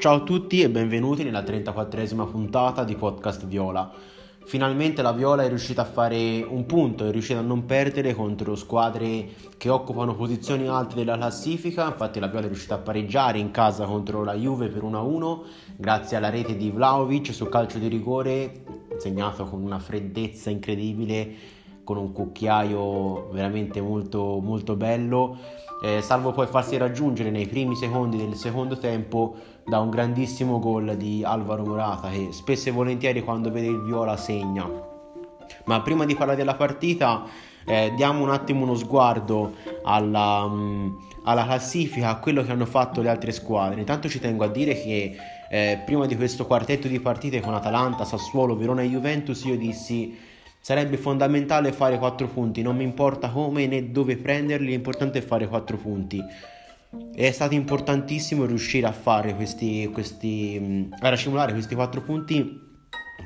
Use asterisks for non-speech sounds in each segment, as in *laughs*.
Ciao a tutti e benvenuti nella 34esima puntata di Podcast Viola. Finalmente la Viola è riuscita a fare un punto, è riuscita a non perdere contro squadre che occupano posizioni alte della classifica, infatti la Viola è riuscita a pareggiare in casa contro la Juve per 1-1 grazie alla rete di Vlaovic su calcio di rigore segnato con una freddezza incredibile, con un cucchiaio veramente molto, molto bello eh, salvo poi farsi raggiungere nei primi secondi del secondo tempo da un grandissimo gol di Alvaro Morata che spesso e volentieri quando vede il viola segna. Ma prima di parlare della partita eh, diamo un attimo uno sguardo alla, um, alla, classifica, a quello che hanno fatto le altre squadre. Intanto ci tengo a dire che eh, prima di questo quartetto di partite con Atalanta, Sassuolo, Verona e Juventus io dissi Sarebbe fondamentale fare 4 punti, non mi importa come né dove prenderli, l'importante è fare 4 punti. È stato importantissimo riuscire a fare questi, questi a racimolare questi 4 punti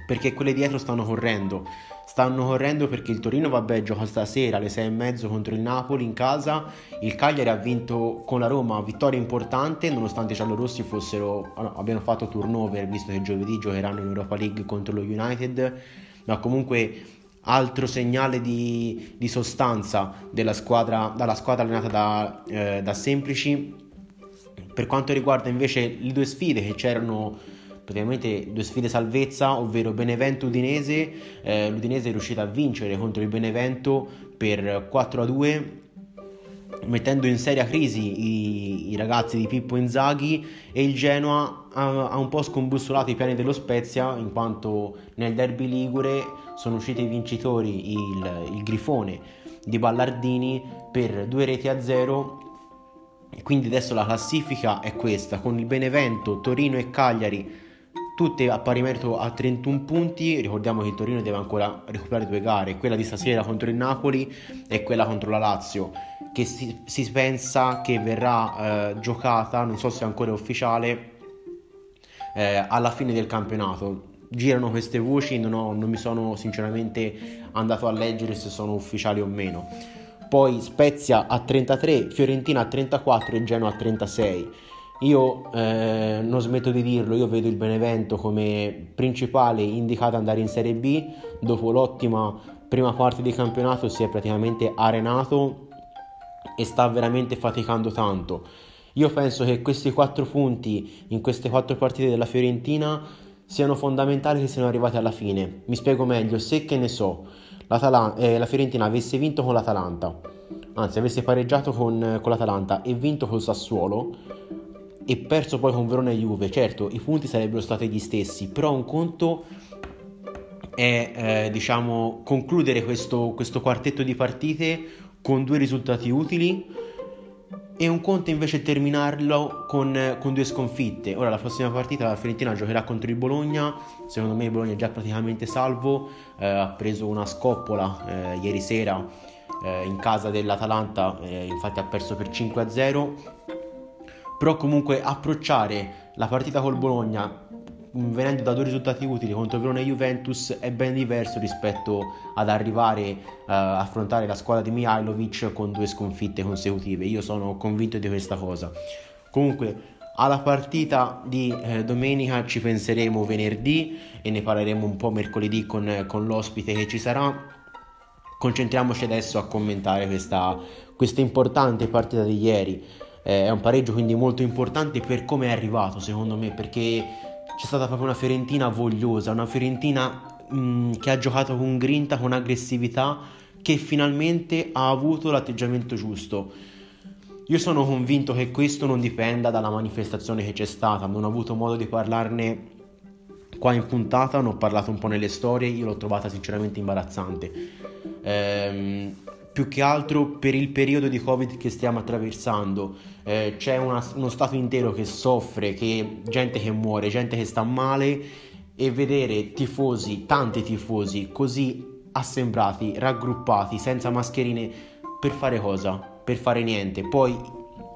perché quelle dietro stanno correndo. Stanno correndo perché il Torino vabbè gioca stasera alle 6 e mezzo contro il Napoli in casa. Il Cagliari ha vinto con la Roma, vittoria importante nonostante i giallorossi fossero, no, abbiano fatto turnover visto che giovedì giocheranno in Europa League contro lo United. Ma comunque altro segnale di, di sostanza squadra, dalla squadra allenata da, eh, da Semplici. Per quanto riguarda invece le due sfide che c'erano praticamente due sfide salvezza, ovvero Benevento Udinese. Eh, L'Udinese è riuscita a vincere contro il Benevento per 4 a 2 mettendo in seria crisi i, i, ragazzi di Pippo Inzaghi e il Genoa ha, ha, un po' scombussolato i piani dello Spezia in quanto nel derby ligure sono usciti i vincitori il, il Grifone di Ballardini per due reti a zero quindi adesso la classifica è questa con il Benevento, Torino e Cagliari tutte a pari merito a 31 punti. Ricordiamo che il Torino deve ancora recuperare due gare, quella di stasera contro il Napoli e quella contro la Lazio che si, si pensa che verrà eh, giocata, non so se è ancora ufficiale, eh, alla fine del campionato. Girano queste voci, non, ho, non mi sono sinceramente andato a leggere se sono ufficiali o meno. Poi Spezia a 33, Fiorentina a 34 e Genoa a 36. Io eh, non smetto di dirlo, io vedo il Benevento come principale indicato ad andare in Serie B, dopo l'ottima prima parte di campionato si è praticamente arenato e sta veramente faticando tanto. Io penso che questi quattro punti in queste quattro partite della Fiorentina siano fondamentali che siano arrivati alla fine. Mi spiego meglio, se che ne so, eh, la Fiorentina avesse vinto con l'Atalanta, anzi avesse pareggiato con, con l'Atalanta e vinto col Sassuolo e perso poi con Verona e Juve, certo i punti sarebbero stati gli stessi, però un conto è eh, diciamo concludere questo, questo quartetto di partite con due risultati utili e un conto invece terminarlo con, con, due sconfitte. Ora la prossima partita la Fiorentina giocherà contro il Bologna, secondo me il Bologna è già praticamente salvo, eh, ha preso una scoppola eh, ieri sera eh, in casa dell'Atalanta, eh, infatti ha perso per 5-0, però comunque approcciare la partita col Bologna venendo da due risultati utili contro Verona e Juventus è ben diverso rispetto ad arrivare a affrontare la squadra di Mihailovic con due sconfitte consecutive. Io sono convinto di questa cosa. Comunque, alla partita di eh, domenica ci penseremo venerdì e ne parleremo un po' mercoledì con, con l'ospite che ci sarà. Concentriamoci adesso a commentare questa, questa importante partita di ieri. Eh, è un pareggio quindi molto importante per come è arrivato, secondo me, perché c'è stata proprio una Fiorentina vogliosa, una Fiorentina mh, mm, che ha giocato con grinta, con aggressività, che finalmente ha avuto l'atteggiamento giusto. Io sono convinto che questo non dipenda dalla manifestazione che c'è stata, non ho avuto modo di parlarne qua in puntata, ne ho parlato un po' nelle storie, io l'ho trovata sinceramente imbarazzante. Ehm, più che altro per il periodo di Covid che stiamo attraversando. Eh, c'è una, uno stato intero che soffre, che, gente che muore, gente che sta male e vedere tifosi, tanti tifosi così assembrati, raggruppati, senza mascherine, per fare cosa? Per fare niente. Poi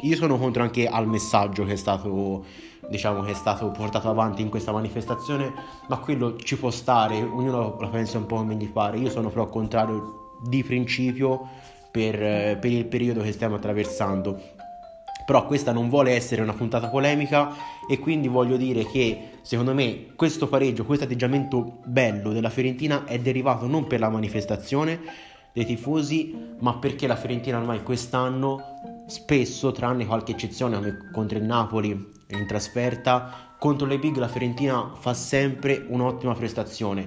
io sono contro anche al messaggio che è stato diciamo che è stato portato avanti in questa manifestazione ma quello ci può stare ognuno la pensa un po' come gli pare io sono però contrario di principio per, per il periodo che stiamo attraversando. Però questa non vuole essere una puntata polemica e quindi voglio dire che secondo me questo pareggio, questo atteggiamento bello della Fiorentina è derivato non per la manifestazione dei tifosi, ma perché la Fiorentina ormai quest'anno spesso, tranne qualche eccezione come contro il Napoli in trasferta, contro le big la Fiorentina fa sempre un'ottima prestazione.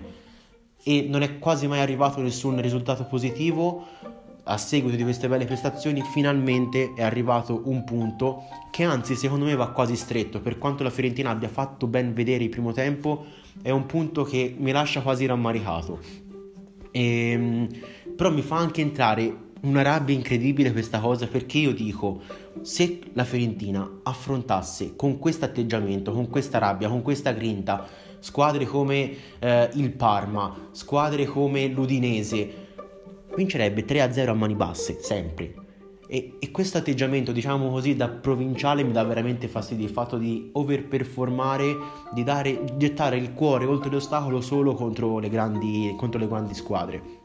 E non è quasi mai arrivato nessun risultato positivo a seguito di queste belle prestazioni finalmente è arrivato un punto che anzi secondo me va quasi stretto. Per quanto la Fiorentina abbia fatto ben vedere il primo tempo è un punto che mi lascia quasi rammaricato. E, ehm, però mi fa anche entrare una rabbia incredibile questa cosa perché io dico se la Fiorentina affrontasse con questo atteggiamento con questa rabbia con questa grinta squadre come eh, il Parma squadre come l'Udinese vincerebbe 3-0 a mani basse, sempre. E, e questo atteggiamento, diciamo così, da provinciale mi dà veramente fastidio, il fatto di overperformare, di dare, gettare il cuore oltre l'ostacolo solo contro le grandi, contro le grandi squadre.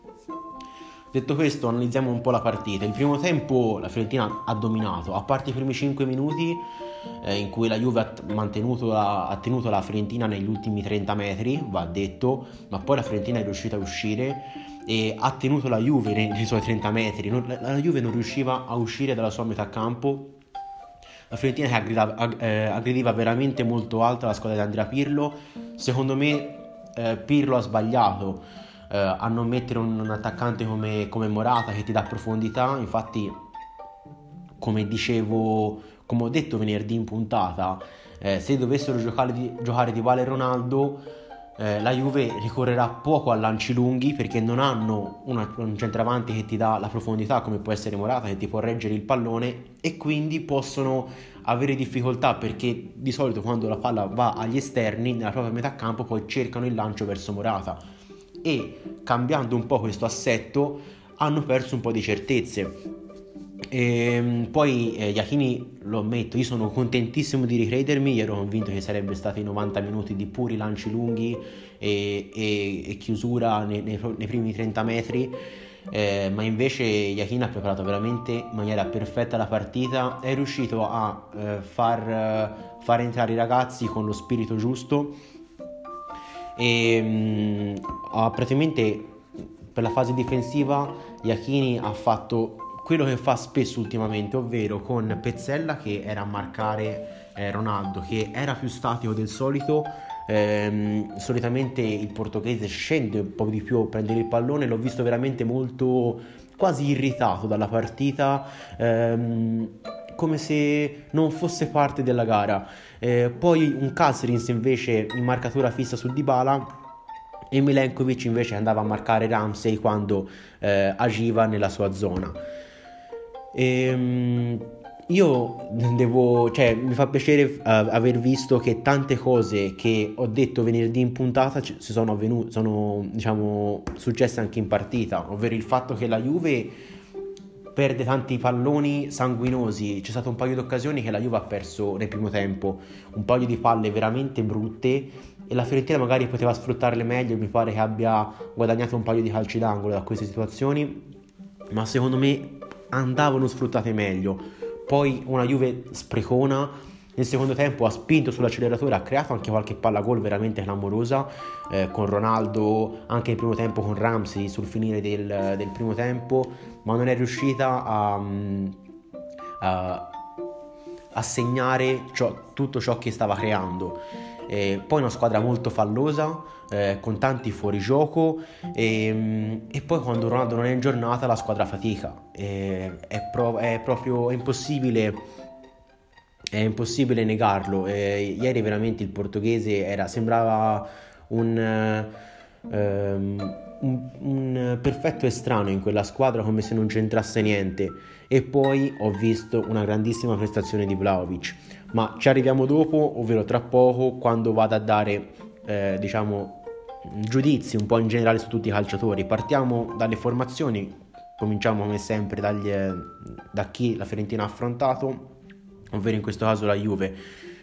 Detto questo, analizziamo un po' la partita. Il primo tempo la Fiorentina ha dominato, a parte i primi 5 minuti eh, in cui la Juve ha, la, ha, tenuto la Fiorentina negli ultimi 30 metri, va detto, ma poi la Fiorentina è riuscita a uscire e ha tenuto la Juve nei, nei suoi 30 metri. Non, la, la, Juve non riusciva a uscire dalla sua metà campo. La Fiorentina che aggrediva, eh, aggrediva veramente molto alta la squadra di Andrea Pirlo. Secondo me eh, Pirlo ha sbagliato eh, a non mettere un, un attaccante come, come, Morata che ti dà profondità. Infatti, come dicevo, come ho detto venerdì in puntata, eh, se dovessero giocare di, giocare di Vale Ronaldo, eh, la Juve ricorrerà poco a lanci lunghi perché non hanno una, un centravanti che ti dà la profondità come può essere Morata che ti può reggere il pallone e quindi possono avere difficoltà perché di solito quando la palla va agli esterni nella propria metà campo poi cercano il lancio verso Morata e cambiando un po' questo assetto hanno perso un po' di certezze. E ehm, poi eh, Iachini lo ammetto, io sono contentissimo di ricredermi, ero convinto che sarebbe stati 90 minuti di puri lanci lunghi e, e, e chiusura nei, nei, nei, primi 30 metri, eh, ma invece Iachini ha preparato veramente in maniera perfetta la partita, è riuscito a eh, far, far entrare i ragazzi con lo spirito giusto. E mh, mm, praticamente per la fase difensiva Iachini ha fatto quello che fa spesso ultimamente, ovvero con Pezzella che era a marcare eh, Ronaldo, che era più statico del solito. Ehm, solitamente il portoghese scende un po' di più a prendere il pallone, l'ho visto veramente molto quasi irritato dalla partita. Ehm, come se non fosse parte della gara. Eh, poi un Kasrins invece in marcatura fissa su Dybala e Milenkovic invece andava a marcare Ramsey quando eh, agiva nella sua zona. Ehm, io devo, cioè, mi fa piacere uh, aver visto che tante cose che ho detto venerdì in puntata ci, sono avvenute, sono diciamo successe anche in partita, ovvero il fatto che la Juve perde tanti palloni sanguinosi. C'è stato un paio di occasioni che la Juve ha perso nel primo tempo, un paio di palle veramente brutte e la Fiorentina magari poteva sfruttarle meglio, mi pare che abbia guadagnato un paio di calci d'angolo da queste situazioni, ma secondo me andavano sfruttate meglio. Poi una Juve sprecona nel secondo tempo ha spinto sull'acceleratore, ha creato anche qualche palla gol veramente clamorosa eh, con Ronaldo, anche nel primo tempo con Ramsey sul finire del, del primo tempo, ma non è riuscita a, mm, a, a segnare ciò, tutto ciò che stava creando. Eh, poi una squadra molto fallosa, eh, con tanti fuorigioco e, e, poi quando Ronaldo non è in giornata la squadra fatica. Eh, è, pro, è proprio è impossibile è impossibile negarlo. Eh, ieri veramente il portoghese era, sembrava un, um, un, un, perfetto estraneo in quella squadra come se non c'entrasse niente. E poi ho visto una grandissima prestazione di Vlaovic. Ma ci arriviamo dopo, ovvero tra poco, quando vado a dare, eh, diciamo, giudizi un po' in generale su tutti i calciatori. Partiamo dalle formazioni, cominciamo come sempre dagli, da chi la Fiorentina ha affrontato ovvero in questo caso la Juve.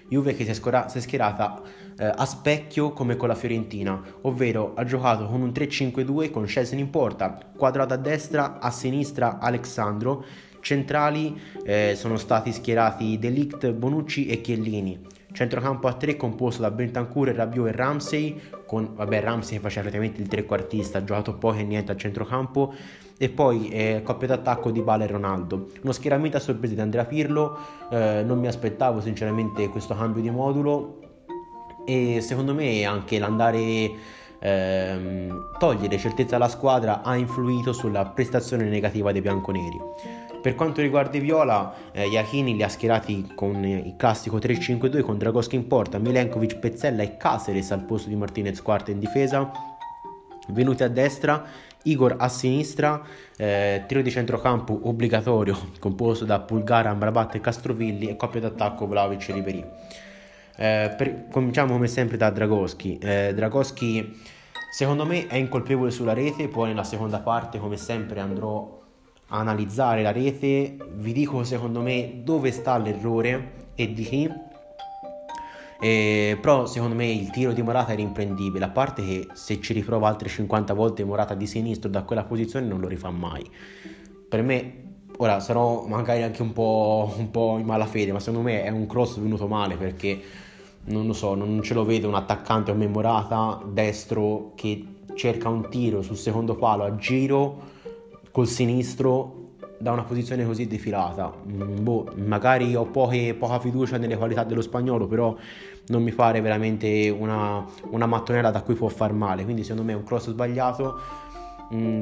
Juve che si è, scora- si è schierata eh, a specchio come con la Fiorentina, ovvero ha giocato con un 3-5-2 con Scesni in porta, quadrato a destra, a sinistra Alexandro Centrali eh, sono stati schierati Delict, Bonucci e Chiellini. Centrocampo a 3 composto da Bentancur, Rabiot e Ramsey, con vabbè, Ramsey faceva praticamente il trequartista, ha giocato poco e niente a centrocampo, e poi eh, coppia d'attacco di Bale e Ronaldo. Uno schieramento a sorpresa di Andrea Pirlo, eh, non mi aspettavo sinceramente questo cambio di modulo e secondo me anche l'andare ehm, togliere certezza alla squadra ha influito sulla prestazione negativa dei bianconeri. Per quanto riguarda i Viola, eh, Iachini li ha schierati con il classico 3-5-2 con Dragoschi in porta, Milenkovic, Pezzella e Caceres al posto di Martinez quarta in difesa. Venuti a destra, Igor a sinistra, eh, trio di centrocampo obbligatorio *laughs* composto da Pulgara, Amrabat e Castrovilli e coppia d'attacco Vlaovic e Ribery. Eh, per, cominciamo come sempre da Dragoschi. Eh, Dragoschi secondo me è incolpevole sulla rete, poi nella seconda parte come sempre andrò analizzare la rete, vi dico secondo me dove sta l'errore e di chi. Eh, però secondo me il tiro di Morata era imprendibile, a parte che se ci riprova altre 50 volte Morata di sinistro da quella posizione non lo rifà mai. Per me, ora sarò magari anche un po', un po in malafede, ma secondo me è un cross venuto male perché non lo so, non ce lo vedo un attaccante come Morata destro che cerca un tiro sul secondo palo a giro col sinistro da una posizione così defilata. Mm, boh, magari ho poche, poca fiducia nelle qualità dello spagnolo, però non mi pare veramente una, una mattonella da cui può far male. Quindi secondo me è un cross sbagliato. Mm,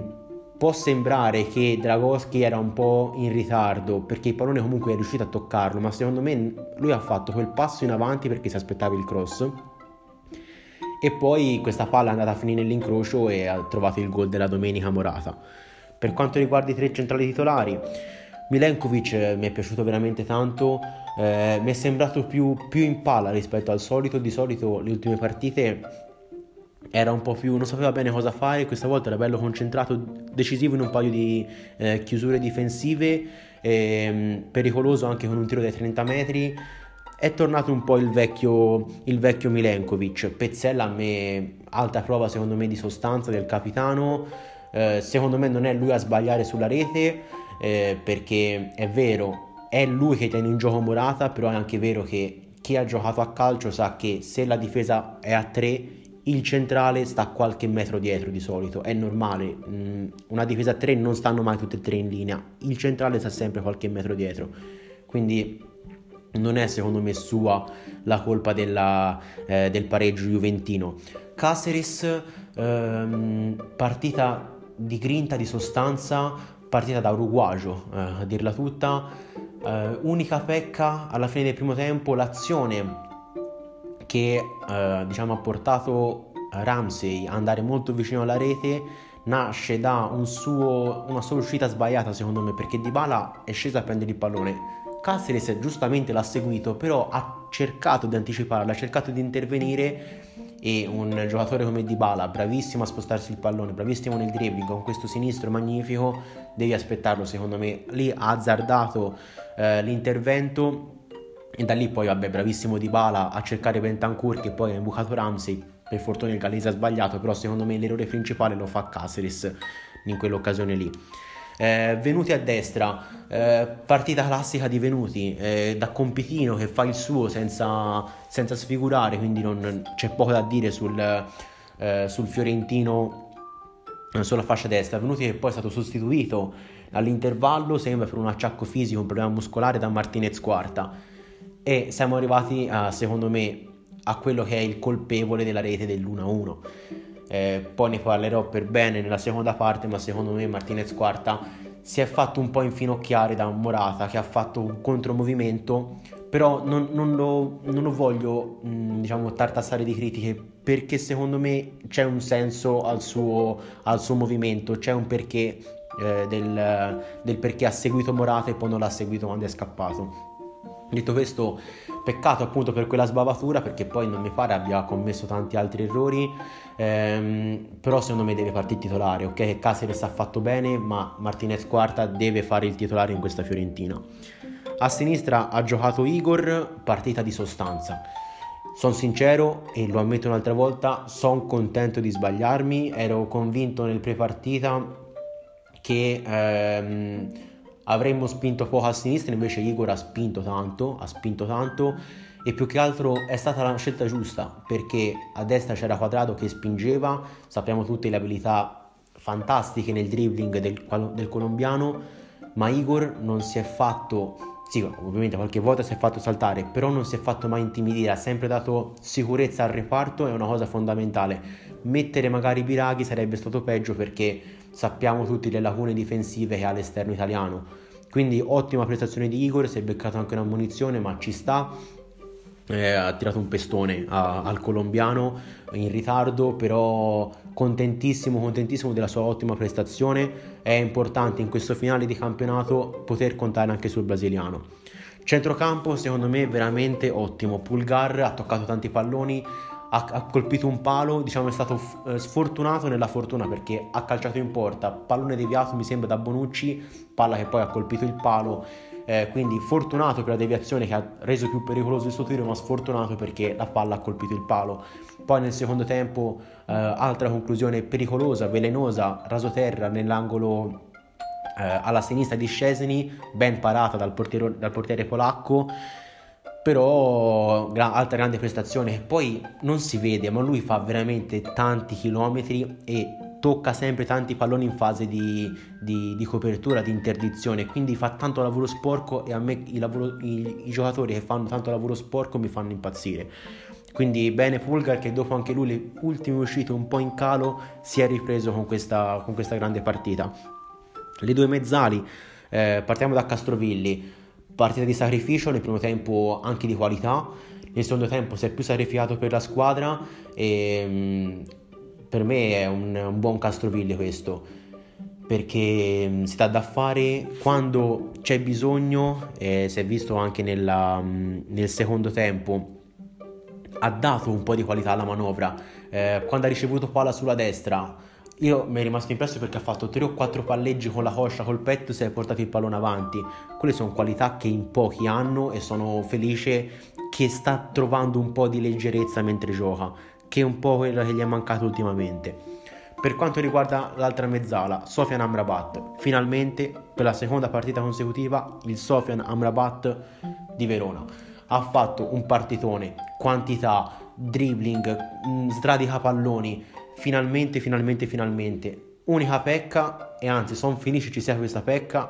può sembrare che Dragoschi era un po' in ritardo perché il pallone comunque è riuscito a toccarlo, ma secondo me lui ha fatto quel passo in avanti perché si aspettava il cross. E poi questa palla è andata a finire nell'incrocio e ha trovato il gol della domenica morata. Per quanto riguarda i tre centrali titolari, Milenkovic eh, mi è piaciuto veramente tanto, eh, mi è sembrato più, più, in palla rispetto al solito, di solito le ultime partite era un po' più, non sapeva bene cosa fare, questa volta era bello concentrato, decisivo in un paio di eh, chiusure difensive, eh, pericoloso anche con un tiro dai 30 metri, è tornato un po' il vecchio, il vecchio Milenkovic, Pezzella a me alta prova secondo me di sostanza del capitano, eh, secondo me non è lui a sbagliare sulla rete eh, perché è vero, è lui che tiene in gioco Morata, però è anche vero che chi ha giocato a calcio sa che se la difesa è a 3 il centrale sta qualche metro dietro di solito, è normale, mm, una difesa a 3 non stanno mai tutte e tre in linea, il centrale sta sempre qualche metro dietro, quindi non è secondo me sua la colpa della, eh, del pareggio juventino. Caceres, ehm, partita di grinta, di sostanza, partita da uruguagio, eh, a dirla tutta. Eh, unica pecca alla fine del primo tempo, l'azione che eh, diciamo, ha portato Ramsey ad andare molto vicino alla rete nasce da un suo, una sua uscita sbagliata secondo me perché Dybala è sceso a prendere il pallone Caceres giustamente l'ha seguito però ha cercato di anticiparlo ha cercato di intervenire e un giocatore come Dybala, bravissimo a spostarsi il pallone, bravissimo nel dribbling, con questo sinistro magnifico, devi aspettarlo secondo me. Lì ha azzardato eh, l'intervento e da lì poi vabbè bravissimo Dybala a cercare Bentancur che poi ha imbucato Ramsey, per fortuna il Galese ha sbagliato, però secondo me l'errore principale lo fa Caceres in quell'occasione lì. Eh, venuti a destra, eh, partita classica di Venuti, eh, da compitino che fa il suo senza, senza sfigurare, quindi non, c'è poco da dire sul, eh, sul Fiorentino eh, sulla fascia destra. Venuti che poi è stato sostituito all'intervallo, sembra per un acciacco fisico, un problema muscolare da Martinez quarta. E siamo arrivati, a, secondo me, a quello che è il colpevole della rete dell'1-1 eh, poi ne parlerò per bene nella seconda parte, ma secondo me Martinez quarta si è fatto un po' infinocchiare da Morata che ha fatto un contromovimento, però non, non, lo, non lo, voglio mh, diciamo tartassare di critiche perché secondo me c'è un senso al suo, al suo movimento, c'è un perché eh, del, del perché ha seguito Morata e poi non l'ha seguito quando è scappato. Detto questo, peccato appunto per quella sbavatura perché poi non mi pare abbia commesso tanti altri errori, ehm, però secondo me deve partire titolare, ok? Caceres ha fatto bene, ma Martinez Quarta deve fare il titolare in questa Fiorentina. A sinistra ha giocato Igor, partita di sostanza. Sono sincero e lo ammetto un'altra volta, sono contento di sbagliarmi, ero convinto nel pre-partita che... Ehm, avremmo spinto poco a sinistra, invece Igor ha spinto tanto, ha spinto tanto e più che altro è stata la scelta giusta perché a destra c'era Quadrado che spingeva, sappiamo tutte le abilità fantastiche nel dribbling del, del colombiano, ma Igor non si è fatto sì, ovviamente qualche volta si è fatto saltare, però non si è fatto mai intimidire, ha sempre dato sicurezza al reparto, è una cosa fondamentale. Mettere magari Biraghi sarebbe stato peggio perché sappiamo tutti le lacune difensive che ha l'esterno italiano. Quindi ottima prestazione di Igor, si è beccato anche una munizione, ma ci sta. Eh, ha tirato un pestone a, al colombiano in ritardo, però contentissimo, contentissimo della sua ottima prestazione. È importante in questo finale di campionato poter contare anche sul brasiliano. Centrocampo secondo me veramente ottimo. Pulgar ha toccato tanti palloni, ha, ha colpito un palo, diciamo è stato f- eh, sfortunato nella fortuna perché ha calciato in porta, pallone deviato mi sembra da Bonucci, palla che poi ha colpito il palo. Eh, quindi fortunato per la deviazione che ha reso più pericoloso il suo tiro, ma sfortunato perché la palla ha colpito il palo. Poi nel secondo tempo, eh, altra conclusione pericolosa, velenosa, rasoterra nell'angolo eh, alla sinistra di Scesni, ben parata dal, portiero, dal portiere polacco però gra- altra grande prestazione poi non si vede ma lui fa veramente tanti chilometri e tocca sempre tanti palloni in fase di, di, di copertura, di interdizione. Quindi fa tanto lavoro sporco e a me i, lavoro, i, i giocatori che fanno tanto lavoro sporco mi fanno impazzire. Quindi bene Pulgar che dopo anche lui le ultime uscite un po' in calo si è ripreso con questa, con questa grande partita. Le due mezzali eh, partiamo da Castrovilli partita di sacrificio, nel primo tempo anche di qualità, nel secondo tempo si è più sacrificato per la squadra e mm, per me è un, un buon Castroville questo perché mm, si dà da fare quando c'è bisogno, e si è visto anche nella, mm, nel secondo tempo, ha dato un po' di qualità alla manovra. Eh, quando ha ricevuto palla sulla destra, io mi è rimasto impresso perché ha fatto 3 o 4 palleggi con la coscia, col petto, si è portato il pallone avanti. Quelle sono qualità che in pochi hanno e sono felice che sta trovando un po' di leggerezza mentre gioca, che è un po' quello che gli è mancato ultimamente. Per quanto riguarda l'altra mezzala, Sofian Amrabat, finalmente per la seconda partita consecutiva il Sofian Amrabat di Verona ha fatto un partitone, quantità, dribbling, sradica palloni, finalmente, finalmente, finalmente. Unica pecca, e anzi sono felice ci sia questa pecca,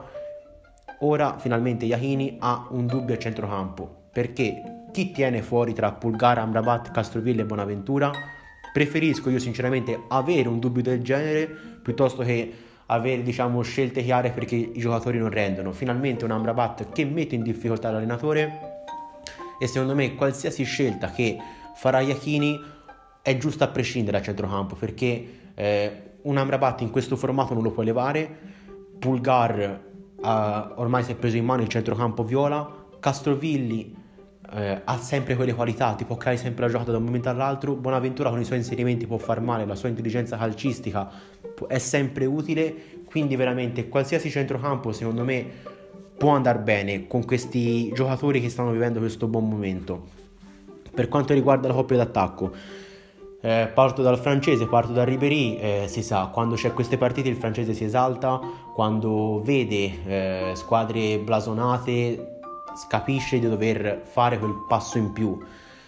ora finalmente Yahini ha un dubbio al centrocampo, perché chi tiene fuori tra Pulgara, Amrabat, Castroville e Bonaventura? Preferisco io sinceramente avere un dubbio del genere piuttosto che avere diciamo scelte chiare perché i giocatori non rendono. Finalmente un Amrabat che mette in difficoltà l'allenatore e secondo me qualsiasi scelta che farà Iachini è giusta a prescindere dal centrocampo perché eh, un Amrabat in questo formato non lo puoi levare, Pulgar eh, ormai si è preso in mano il centrocampo viola, Castrovilli eh, ha sempre quelle qualità, ti può creare sempre la giocata da un momento all'altro, Bonaventura con i suoi inserimenti può far male, la sua intelligenza calcistica è sempre utile, quindi veramente qualsiasi centrocampo secondo me può andare bene con questi giocatori che stanno vivendo questo buon momento. Per quanto riguarda la coppia d'attacco, eh, parto dal francese, parto da Ribéry, eh, si sa, quando c'è queste partite il francese si esalta, quando vede eh, squadre blasonate capisce di dover fare quel passo in più.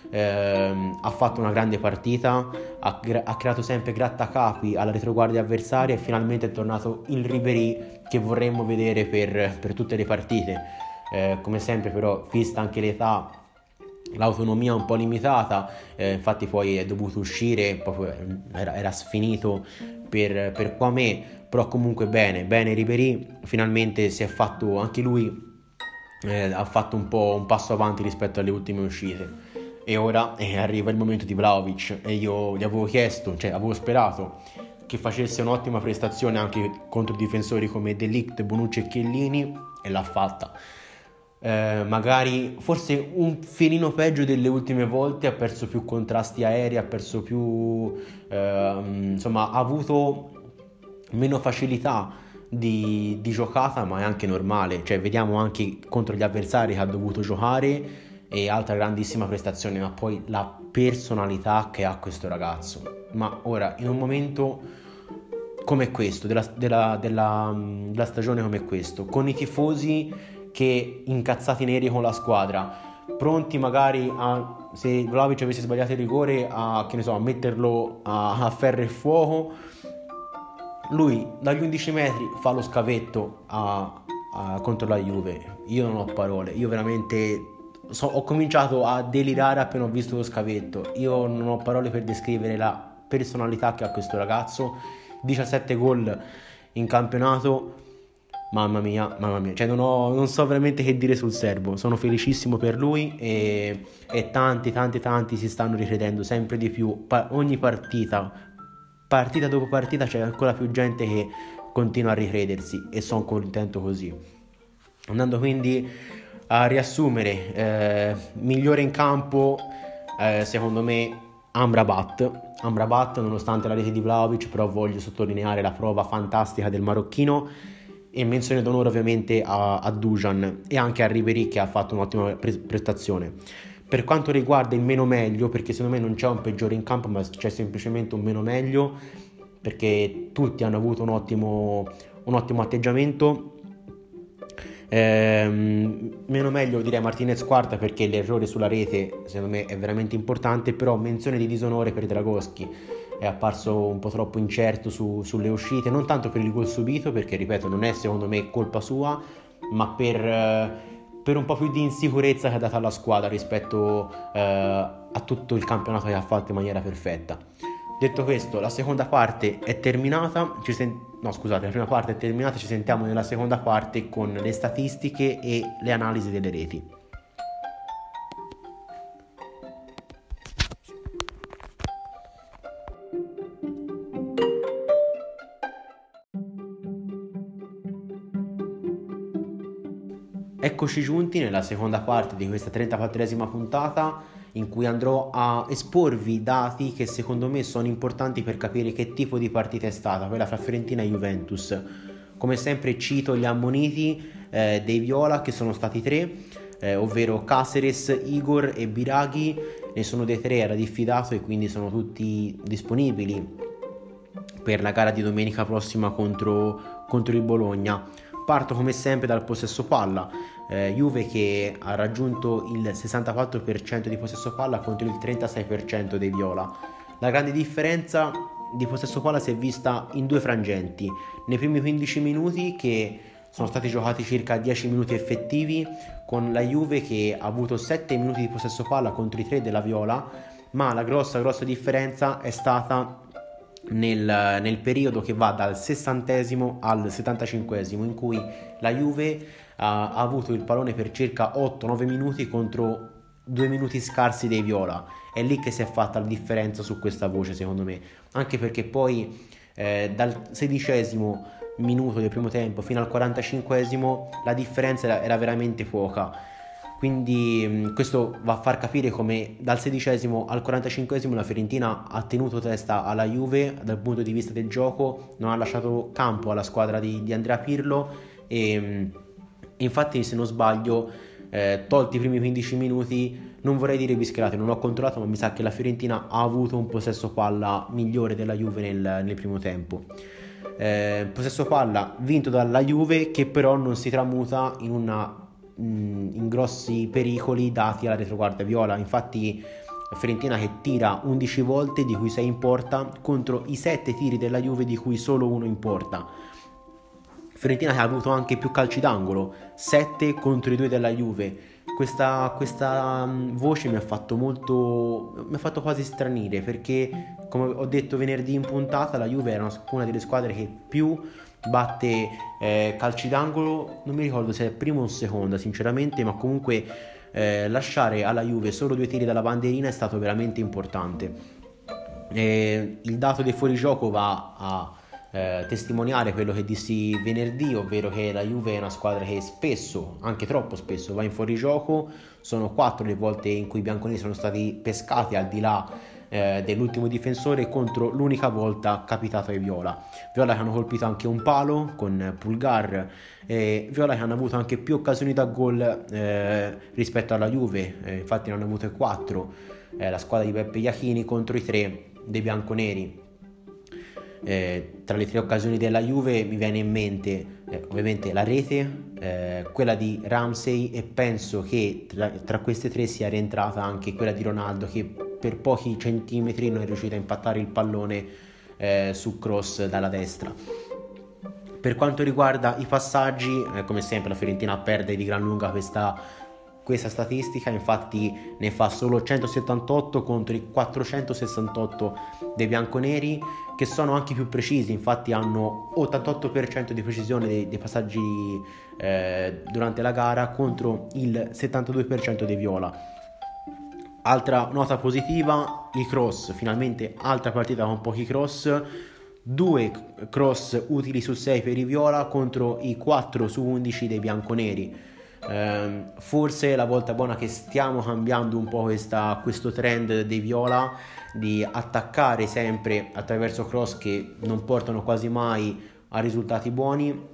Eh, ha fatto una grande partita, ha, ha, creato sempre grattacapi alla retroguardia avversaria e finalmente è tornato il Ribéry che vorremmo vedere per, per tutte le partite. Eh, come sempre però, vista anche l'età, l'autonomia un po' limitata, eh, infatti poi è dovuto uscire, era, era sfinito per, per Quame, però comunque bene, bene Ribéry, finalmente si è fatto anche lui, eh, ha fatto un po' un passo avanti rispetto alle ultime uscite. E ora eh, arriva il momento di Vlaovic e io gli avevo chiesto, cioè avevo sperato che facesse un'ottima prestazione anche contro difensori come Delict, Bonucci e Chiellini e l'ha fatta eh, magari forse un filino peggio delle ultime volte, ha perso più contrasti aerei, ha perso più, eh, insomma, ha avuto meno facilità di, di, giocata, ma è anche normale, cioè vediamo anche contro gli avversari che ha dovuto giocare e altra grandissima prestazione, ma poi la personalità che ha questo ragazzo. Ma ora, in un momento come questo, della, della, della, della stagione come questo, con i tifosi che incazzati neri con la squadra, pronti magari a, se Vlaovic avesse sbagliato il rigore, a, che ne so, a metterlo a, a ferro e fuoco. Lui dagli 11 metri fa lo scavetto a, contro la Juve. Io non ho parole, io veramente so, ho cominciato a delirare appena ho visto lo scavetto. Io non ho parole per descrivere la personalità che ha questo ragazzo. 17 gol in campionato Mamma mia, mamma mia, cioè non, ho, non, so veramente che dire sul serbo, sono felicissimo per lui e, e tanti, tanti, tanti si stanno ricredendo sempre di più, pa- ogni partita, partita dopo partita c'è ancora più gente che continua a ricredersi e sono contento così. Andando quindi a riassumere, eh, migliore in campo, eh, secondo me Amrabat. Amrabat, nonostante la rete di Vlaovic, però voglio sottolineare la prova fantastica del marocchino e menzione d'onore ovviamente a, a Dujan e anche a Ribery che ha fatto un'ottima pre- prestazione. Per quanto riguarda il meno meglio, perché secondo me non c'è un peggiore in campo, ma c'è semplicemente un meno meglio, perché tutti hanno avuto un ottimo, un ottimo atteggiamento. Ehm, meno meglio direi Martinez quarta perché l'errore sulla rete secondo me è veramente importante, però menzione di disonore per Dragoschi è apparso un po' troppo incerto su, sulle uscite, non tanto per il gol subito, perché ripeto non è secondo me colpa sua, ma per, per un po' più di insicurezza che ha dato alla squadra rispetto eh, a tutto il campionato che ha fatto in maniera perfetta. Detto questo, la seconda parte è terminata, sen- no scusate, la prima parte è terminata, ci sentiamo nella seconda parte con le statistiche e le analisi delle reti. Eccoci giunti nella seconda parte di questa 34esima puntata in cui andrò a esporvi dati che secondo me sono importanti per capire che tipo di partita è stata, quella fra Fiorentina e Juventus. Come sempre cito gli ammoniti eh, dei Viola che sono stati tre, eh, ovvero Caceres, Igor e Biraghi, nessuno dei tre era diffidato e quindi sono tutti disponibili per la gara di domenica prossima contro, contro il Bologna. Parto come sempre dal possesso palla eh, Juve che ha raggiunto il 64% di possesso palla contro il 36% dei Viola. La grande differenza di possesso palla si è vista in due frangenti. Nei primi 15 minuti che sono stati giocati circa 10 minuti effettivi con la Juve che ha avuto 7 minuti di possesso palla contro i 3 della Viola, ma la grossa grossa differenza è stata nel, nel periodo che va dal 60 al 75 in cui la Juve ha, ha avuto il pallone per circa 8-9 minuti contro 2 minuti scarsi dei Viola. È lì che si è fatta la differenza su questa voce, secondo me. Anche perché poi eh, dal sedicesimo minuto del primo tempo fino al 45 la differenza era, era veramente poca. Quindi mm, questo va a far capire come dal sedicesimo al 45 la Fiorentina ha tenuto testa alla Juve dal punto di vista del gioco, non ha lasciato campo alla squadra di, di Andrea Pirlo e mm, Infatti, se non sbaglio, eh, tolti i primi 15 minuti, non vorrei dire bischerate, non ho controllato, ma mi sa che la Fiorentina ha avuto un possesso palla migliore della Juve nel, nel primo tempo. Eh, possesso palla vinto dalla Juve che però non si tramuta in, una, in grossi pericoli dati alla retroguardia viola. Infatti Fiorentina che tira 11 volte di cui 6 in porta contro i 7 tiri della Juve di cui solo uno in porta Fiorentina che ha avuto anche più calci d'angolo, 7 contro i 2 della Juve. Questa, questa voce mi ha fatto molto. mi ha fatto quasi stranire perché, come ho detto venerdì in puntata, la Juve era una, delle squadre che più batte eh, calci d'angolo. Non mi ricordo se è prima o seconda, sinceramente, ma comunque eh, lasciare alla Juve solo due tiri dalla banderina è stato veramente importante. Eh, il dato dei fuorigioco va a eh, testimoniare quello che dissi venerdì, ovvero che la Juve è una squadra che spesso, anche troppo spesso, va in fuorigioco. Sono quattro le volte in cui i bianconeri sono stati pescati al di là eh, dell'ultimo difensore contro l'unica volta capitato ai Viola. Viola che hanno colpito anche un palo con Pulgar e Viola che hanno avuto anche più occasioni da gol eh, rispetto alla Juve, eh, infatti ne hanno avute quattro. Eh, la squadra di Beppe Iachini contro i tre dei bianconeri Eh, tra le tre occasioni della Juve mi viene in mente eh, ovviamente la rete, eh, quella di Ramsey e penso che tra, tra, queste tre sia rientrata anche quella di Ronaldo che per pochi centimetri non è riuscito a impattare il pallone eh, su cross dalla destra. Per quanto riguarda i passaggi, eh, come sempre la Fiorentina perde di gran lunga questa, questa statistica, infatti ne fa solo 178 contro i 468 dei bianconeri che sono anche più precisi, infatti hanno 88% di precisione dei, dei passaggi eh, durante la gara contro il 72% dei viola. Altra nota positiva, i cross, finalmente altra partita con pochi cross, due cross utili su 6 per i viola contro i 4 su 11 dei bianconeri. Eh, forse la volta buona che stiamo cambiando un po' questa, questo trend dei viola di attaccare sempre attraverso cross che non portano quasi mai a risultati buoni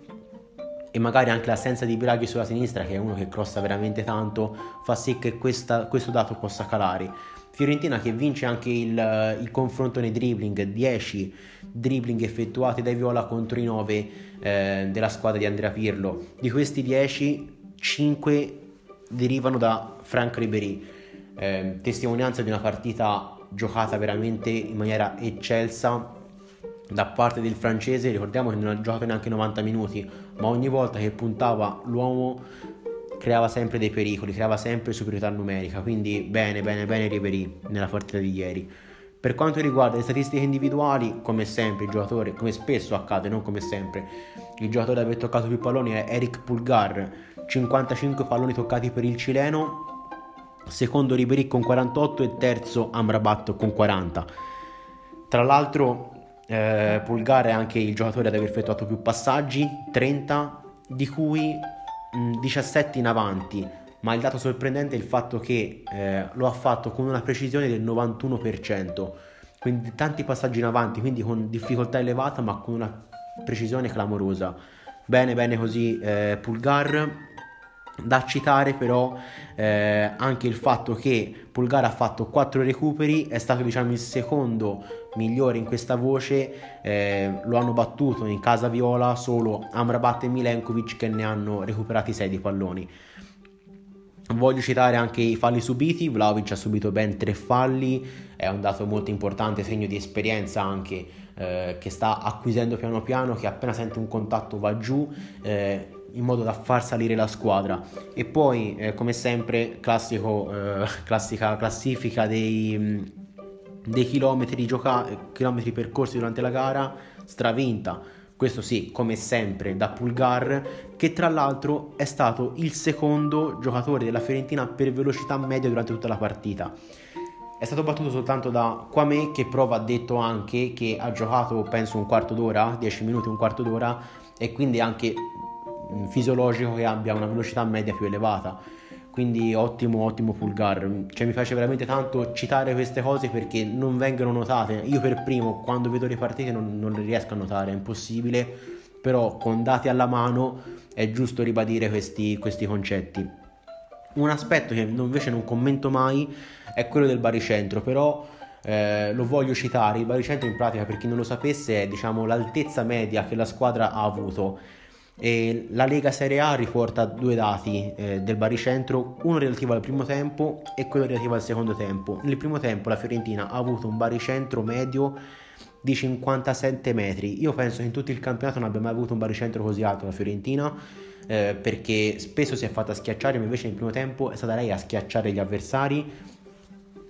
e magari anche l'assenza di Biraghi sulla sinistra che è uno che crossa veramente tanto fa sì che questa, questo dato possa calare Fiorentina che vince anche il, il confronto nei dribbling 10 dribbling effettuati dai Viola contro i 9 eh, della squadra di Andrea Pirlo. Di questi 10, 5 derivano da Frank Ribery, eh, testimonianza di una partita giocata veramente in maniera eccelsa da parte del francese. Ricordiamo che non ha giocato neanche 90 minuti, ma ogni volta che puntava l'uomo creava sempre dei pericoli, creava sempre superiorità numerica. Quindi bene, bene, bene Ribery nella partita di ieri. Per quanto riguarda le statistiche individuali, come sempre il giocatore, come spesso accade, non come sempre, il giocatore ad aver toccato più palloni è Eric Pulgar, 55 palloni toccati per il cileno, secondo Ribéry con 48 e terzo Amrabat con 40. Tra l'altro eh, Pulgar è anche il giocatore ad aver effettuato più passaggi, 30, di cui mh, 17 in avanti, ma il dato sorprendente è il fatto che eh, lo ha fatto con una precisione del 91%, quindi tanti passaggi in avanti, quindi con difficoltà elevata ma con una precisione clamorosa. Bene, bene così eh, Pulgar. Da citare però eh, anche il fatto che Pulgar ha fatto 4 recuperi, è stato diciamo il secondo migliore in questa voce, eh, lo hanno battuto in casa viola solo Amrabat e Milenkovic che ne hanno recuperati 6 di palloni. Voglio citare anche i falli subiti, Vlaovic ha subito ben tre falli, è un dato molto importante, segno di esperienza anche eh, che sta acquisendo piano piano, che appena sente un contatto va giù eh, in modo da far salire la squadra. E poi, eh, come sempre, classico, eh, *laughs* classica classifica dei, dei chilometri, gioca- chilometri percorsi durante la gara, stravinta questo sì, come sempre, da Pulgar, che tra l'altro è stato il secondo giocatore della Fiorentina per velocità media durante tutta la partita. È stato battuto soltanto da Kwame che prova ha detto anche che ha giocato penso un quarto d'ora, 10 minuti, un quarto d'ora e quindi anche mm, fisiologico che abbia una velocità media più elevata. Quindi ottimo ottimo Pulgar. Cioè mi piace veramente tanto citare queste cose perché non vengono notate. Io per primo quando vedo le partite non, non le riesco a notare è impossibile. Però con dati alla mano è giusto ribadire questi, questi concetti. Un aspetto che invece non commento mai è quello del baricentro però eh, lo voglio citare. Il baricentro in pratica per chi non lo sapesse è diciamo l'altezza media che la squadra ha avuto e la Lega Serie A riporta due dati eh, del baricentro, uno relativo al primo tempo e quello relativo al secondo tempo. Nel primo tempo la Fiorentina ha avuto un baricentro medio di 57 metri. Io penso che in tutto il campionato non abbia mai avuto un baricentro così alto la Fiorentina. Eh, perché spesso si è fatta schiacciare, ma invece nel primo tempo è stata lei a schiacciare gli avversari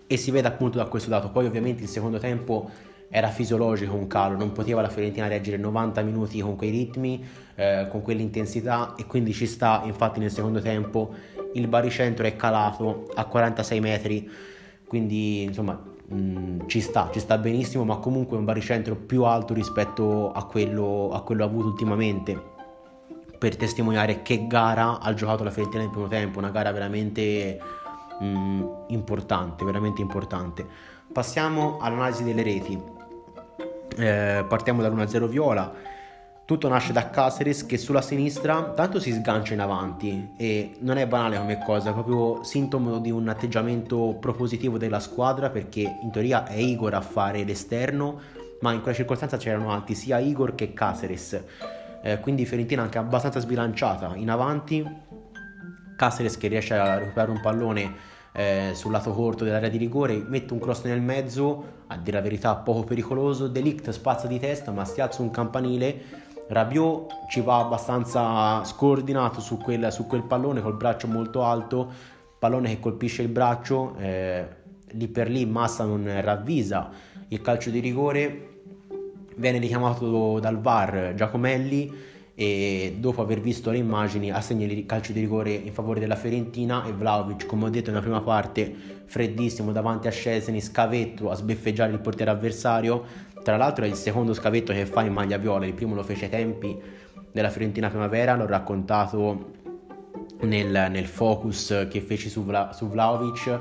e si vede appunto da questo dato. Poi ovviamente il secondo tempo era fisiologico un calo, non poteva la Fiorentina reggere 90 minuti con quei ritmi, eh, con quell'intensità e quindi ci sta, infatti nel secondo tempo il baricentro è calato a 46 metri, quindi insomma mh, mm, ci sta, ci sta benissimo, ma comunque è un baricentro più alto rispetto a quello, a quello avuto ultimamente. Per testimoniare che gara ha giocato la Fiorentina nel primo tempo, una gara veramente mh, mm, importante, veramente importante. Passiamo all'analisi delle reti eh, partiamo dall'1-0 viola. Tutto nasce da Caceres che sulla sinistra tanto si sgancia in avanti e non è banale come cosa, è proprio sintomo di un atteggiamento propositivo della squadra perché in teoria è Igor a fare l'esterno, ma in quella circostanza c'erano altri sia Igor che Caceres. Eh, quindi Fiorentina anche abbastanza sbilanciata in avanti. Caceres che riesce a recuperare un pallone eh, sul lato corto dell'area di rigore, mette un cross nel mezzo, a dire la verità poco pericoloso, Delict spazza di testa ma si alza un campanile, Rabiot ci va abbastanza scordinato su quel, su quel pallone col braccio molto alto, pallone che colpisce il braccio, eh, lì per lì Massa non ravvisa il calcio di rigore, viene richiamato dal VAR Giacomelli e dopo aver visto le immagini assegna il calcio di rigore in favore della Fiorentina e Vlaovic come ho detto nella prima parte freddissimo davanti a Scesni scavetto a sbeffeggiare il portiere avversario. Tra l'altro è il secondo scavetto che fa in maglia viola il primo lo fece ai tempi della Fiorentina Primavera l'ho raccontato nel, nel focus che feci su, Vla, su Vlaovic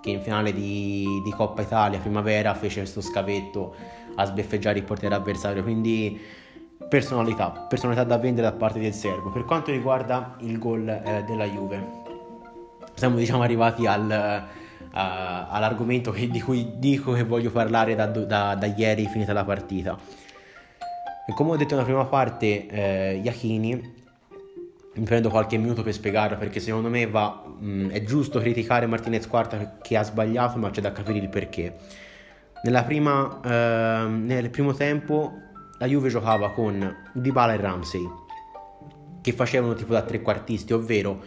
che in finale di, di Coppa Italia Primavera fece questo scavetto a sbeffeggiare il portiere avversario. Quindi personalità, personalità da vendere da parte del serbo. Per quanto riguarda il gol eh, della Juve, siamo diciamo arrivati al, uh, all'argomento che, di cui dico che voglio parlare da, da, da, ieri finita la partita. E come ho detto nella prima parte, eh, Iachini, mi prendo qualche minuto per spiegarlo perché secondo me va, mh, mm, è giusto criticare Martinez Quarta che ha sbagliato, ma c'è da capire il perché. Prima, eh, nel primo tempo la Juve giocava con Dybala e Ramsey che facevano tipo da trequartisti, ovvero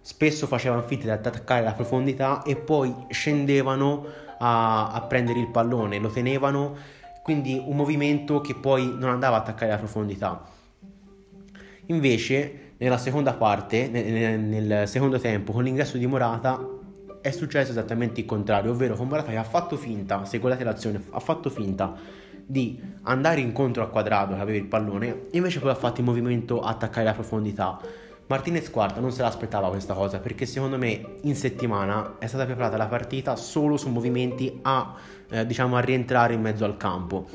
spesso facevano finta di attaccare la profondità e poi scendevano a, a, prendere il pallone, lo tenevano, quindi un movimento che poi non andava a attaccare la profondità. Invece nella seconda parte, nel, nel secondo tempo, con l'ingresso di Morata è successo esattamente il contrario, ovvero con Morata che ha fatto finta, se guardate l'azione, ha fatto finta di andare incontro a Quadrado che aveva il pallone, invece poi ha fatto il movimento attaccare la profondità. Martinez Quarta non se l'aspettava questa cosa perché secondo me in settimana è stata preparata la partita solo su movimenti a, eh, diciamo, a rientrare in mezzo al campo.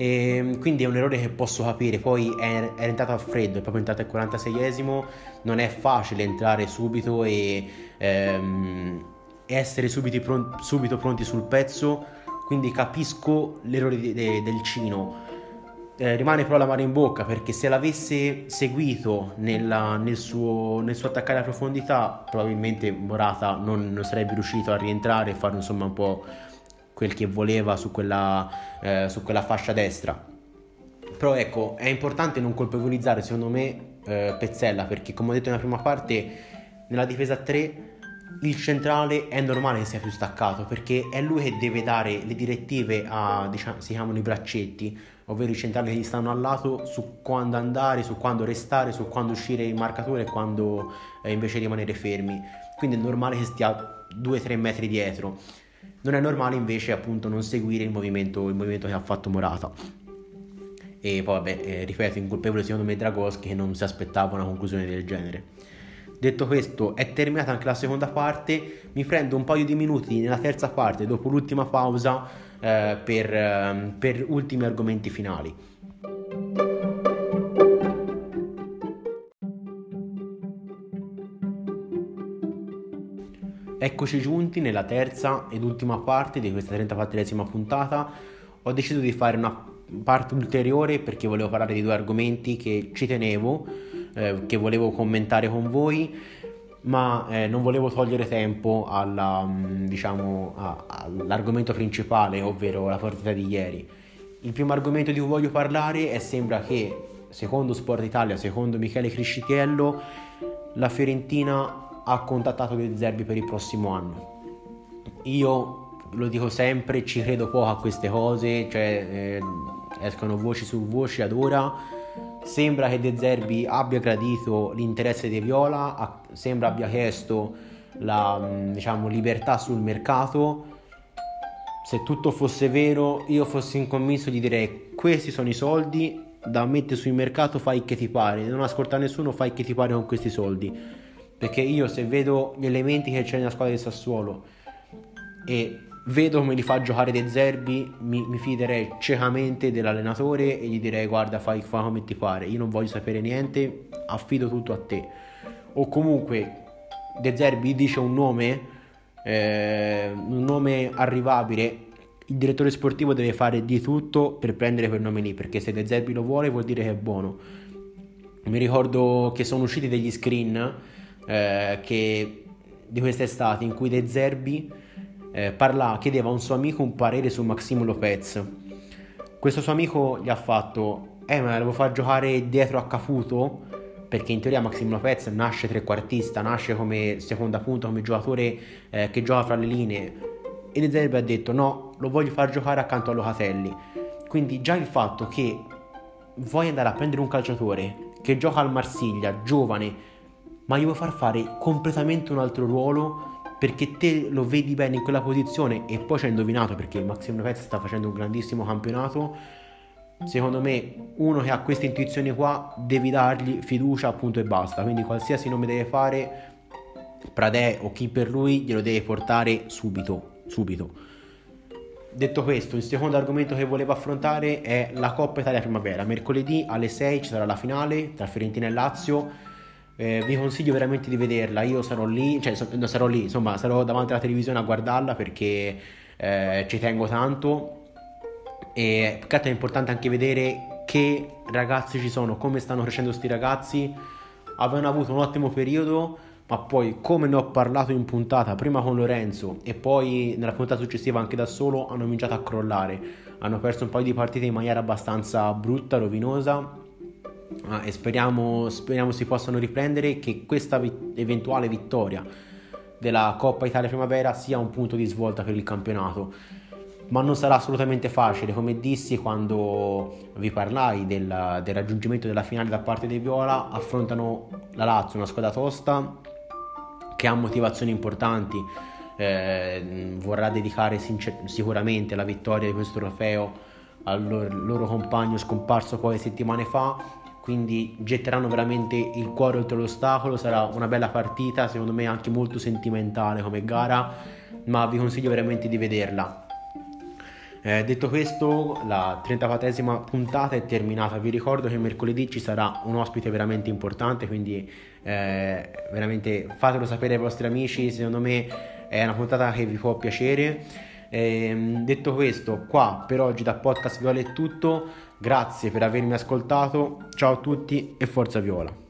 E quindi è un errore che posso capire. Poi è, è entrato a freddo, è proprio entrato al 46esimo. Non è facile entrare subito e ehm, essere subito, pronti, subito pronti sul pezzo quindi capisco l'errore de- de- del Cino. Eh, rimane però la mano in bocca perché se l'avesse seguito nella, nel, suo, nel, suo, attaccare a profondità probabilmente Morata non, non, sarebbe riuscito a rientrare e fare insomma un po' quel che voleva su quella, eh, su quella fascia destra però ecco è importante non colpevolizzare secondo me eh, Pezzella perché come ho detto nella prima parte nella difesa 3 il centrale è normale che sia più staccato perché è lui che deve dare le direttive a, diciamo, si chiamano i braccetti, ovvero i centrali che gli stanno al lato su quando andare, su quando restare, su quando uscire in marcatura e quando eh, invece rimanere fermi. Quindi è normale che stia 2-3 metri dietro. Non è normale invece appunto non seguire il movimento, il movimento che ha fatto Morata. E poi vabbè, eh, ripeto, incolpevole secondo me Dragoschi che non si aspettava una conclusione del genere. Detto questo, è terminata anche la seconda parte. Mi prendo un paio di minuti nella terza parte, dopo l'ultima pausa, eh, per, eh, per ultimi argomenti finali. Eccoci giunti nella terza ed ultima parte di questa 34esima puntata. Ho deciso di fare una parte ulteriore perché volevo parlare di due argomenti che ci tenevo eh, che volevo commentare con voi, ma eh, non volevo togliere tempo alla, mm, diciamo, a, all'argomento principale, ovvero la partita di ieri. Il primo argomento di cui voglio parlare è sembra che, secondo Sport Italia, secondo Michele Criscitiello, la Fiorentina ha contattato De Zerbi per il prossimo anno. Io lo dico sempre, ci credo poco a queste cose, cioè eh, escono voci su voci ad ora Sembra che De Zerbi abbia gradito l'interesse di Viola, sembra abbia chiesto la diciamo, libertà sul mercato. Se tutto fosse vero, io fossi incommesso di dire questi sono i soldi da mettere sul mercato, fai che ti pare, non ascolta nessuno, fai che ti pare con questi soldi. Perché io se vedo gli elementi che c'è nella squadra del Sassuolo e vedo come li fa giocare De Zerbi, mi, mi, fiderei ciecamente dell'allenatore e gli direi guarda fai, fai come ti pare, io non voglio sapere niente, affido tutto a te. O comunque De Zerbi dice un nome, eh, un nome arrivabile il direttore sportivo deve fare di tutto per prendere quel nome lì, perché se De Zerbi lo vuole vuol dire che è buono. Mi ricordo che sono usciti degli screen eh, che, di quest'estate in cui De Zerbi eh, parla, chiedeva a un suo amico un parere su Maximo Lopez. Questo suo amico gli ha fatto, eh ma devo far giocare dietro a Caputo? Perché in teoria Maximo Lopez nasce trequartista, nasce come seconda punta, come giocatore eh, che gioca fra le linee. E De Zerbi ha detto no, lo voglio far giocare accanto a Locatelli. Quindi già il fatto che vuoi andare a prendere un calciatore che gioca al Marsiglia, giovane, ma gli vuoi far fare completamente un altro ruolo perché te lo vedi bene in quella posizione e poi ci hai indovinato perché Maximo Lopez sta facendo un grandissimo campionato. Secondo me uno che ha queste intuizioni qua devi dargli fiducia appunto e basta. Quindi qualsiasi nome deve fare Pradè o chi per lui glielo deve portare subito subito. Detto questo il secondo argomento che volevo affrontare è la Coppa Italia Primavera. Mercoledì alle 6 ci sarà la finale tra Fiorentina e Lazio eh, vi consiglio veramente di vederla. Io sarò lì, cioè so, sarò lì, insomma, sarò davanti alla televisione a guardarla perché eh, ci tengo tanto. E è importante anche vedere che ragazzi ci sono, come stanno crescendo questi ragazzi. Avevano avuto un ottimo periodo, ma poi, come ne ho parlato in puntata, prima con Lorenzo e poi nella puntata successiva anche da solo, hanno cominciato a crollare. Hanno perso un paio di partite in maniera abbastanza brutta, rovinosa e speriamo, speriamo, si possano riprendere che questa vi- eventuale vittoria della Coppa Italia Primavera sia un punto di svolta per il campionato. Ma non sarà assolutamente facile come dissi quando vi parlai del, del raggiungimento della finale da parte dei Viola affrontano la Lazio una squadra tosta che ha motivazioni importanti eh, vorrà dedicare sincer- sicuramente la vittoria di questo trofeo al loro, loro compagno scomparso poche settimane fa quindi getteranno veramente il cuore oltre l'ostacolo, sarà una bella partita, secondo me anche molto sentimentale come gara, ma vi consiglio veramente di vederla. Eh, detto questo, la 34esima puntata è terminata. Vi ricordo che mercoledì ci sarà un ospite veramente importante, quindi eh, veramente fatelo sapere ai vostri amici. Secondo me è una puntata che vi può piacere. Eh, detto questo, qua per oggi da Podcast Viola è tutto. Grazie per avermi ascoltato, ciao a tutti e forza Viola.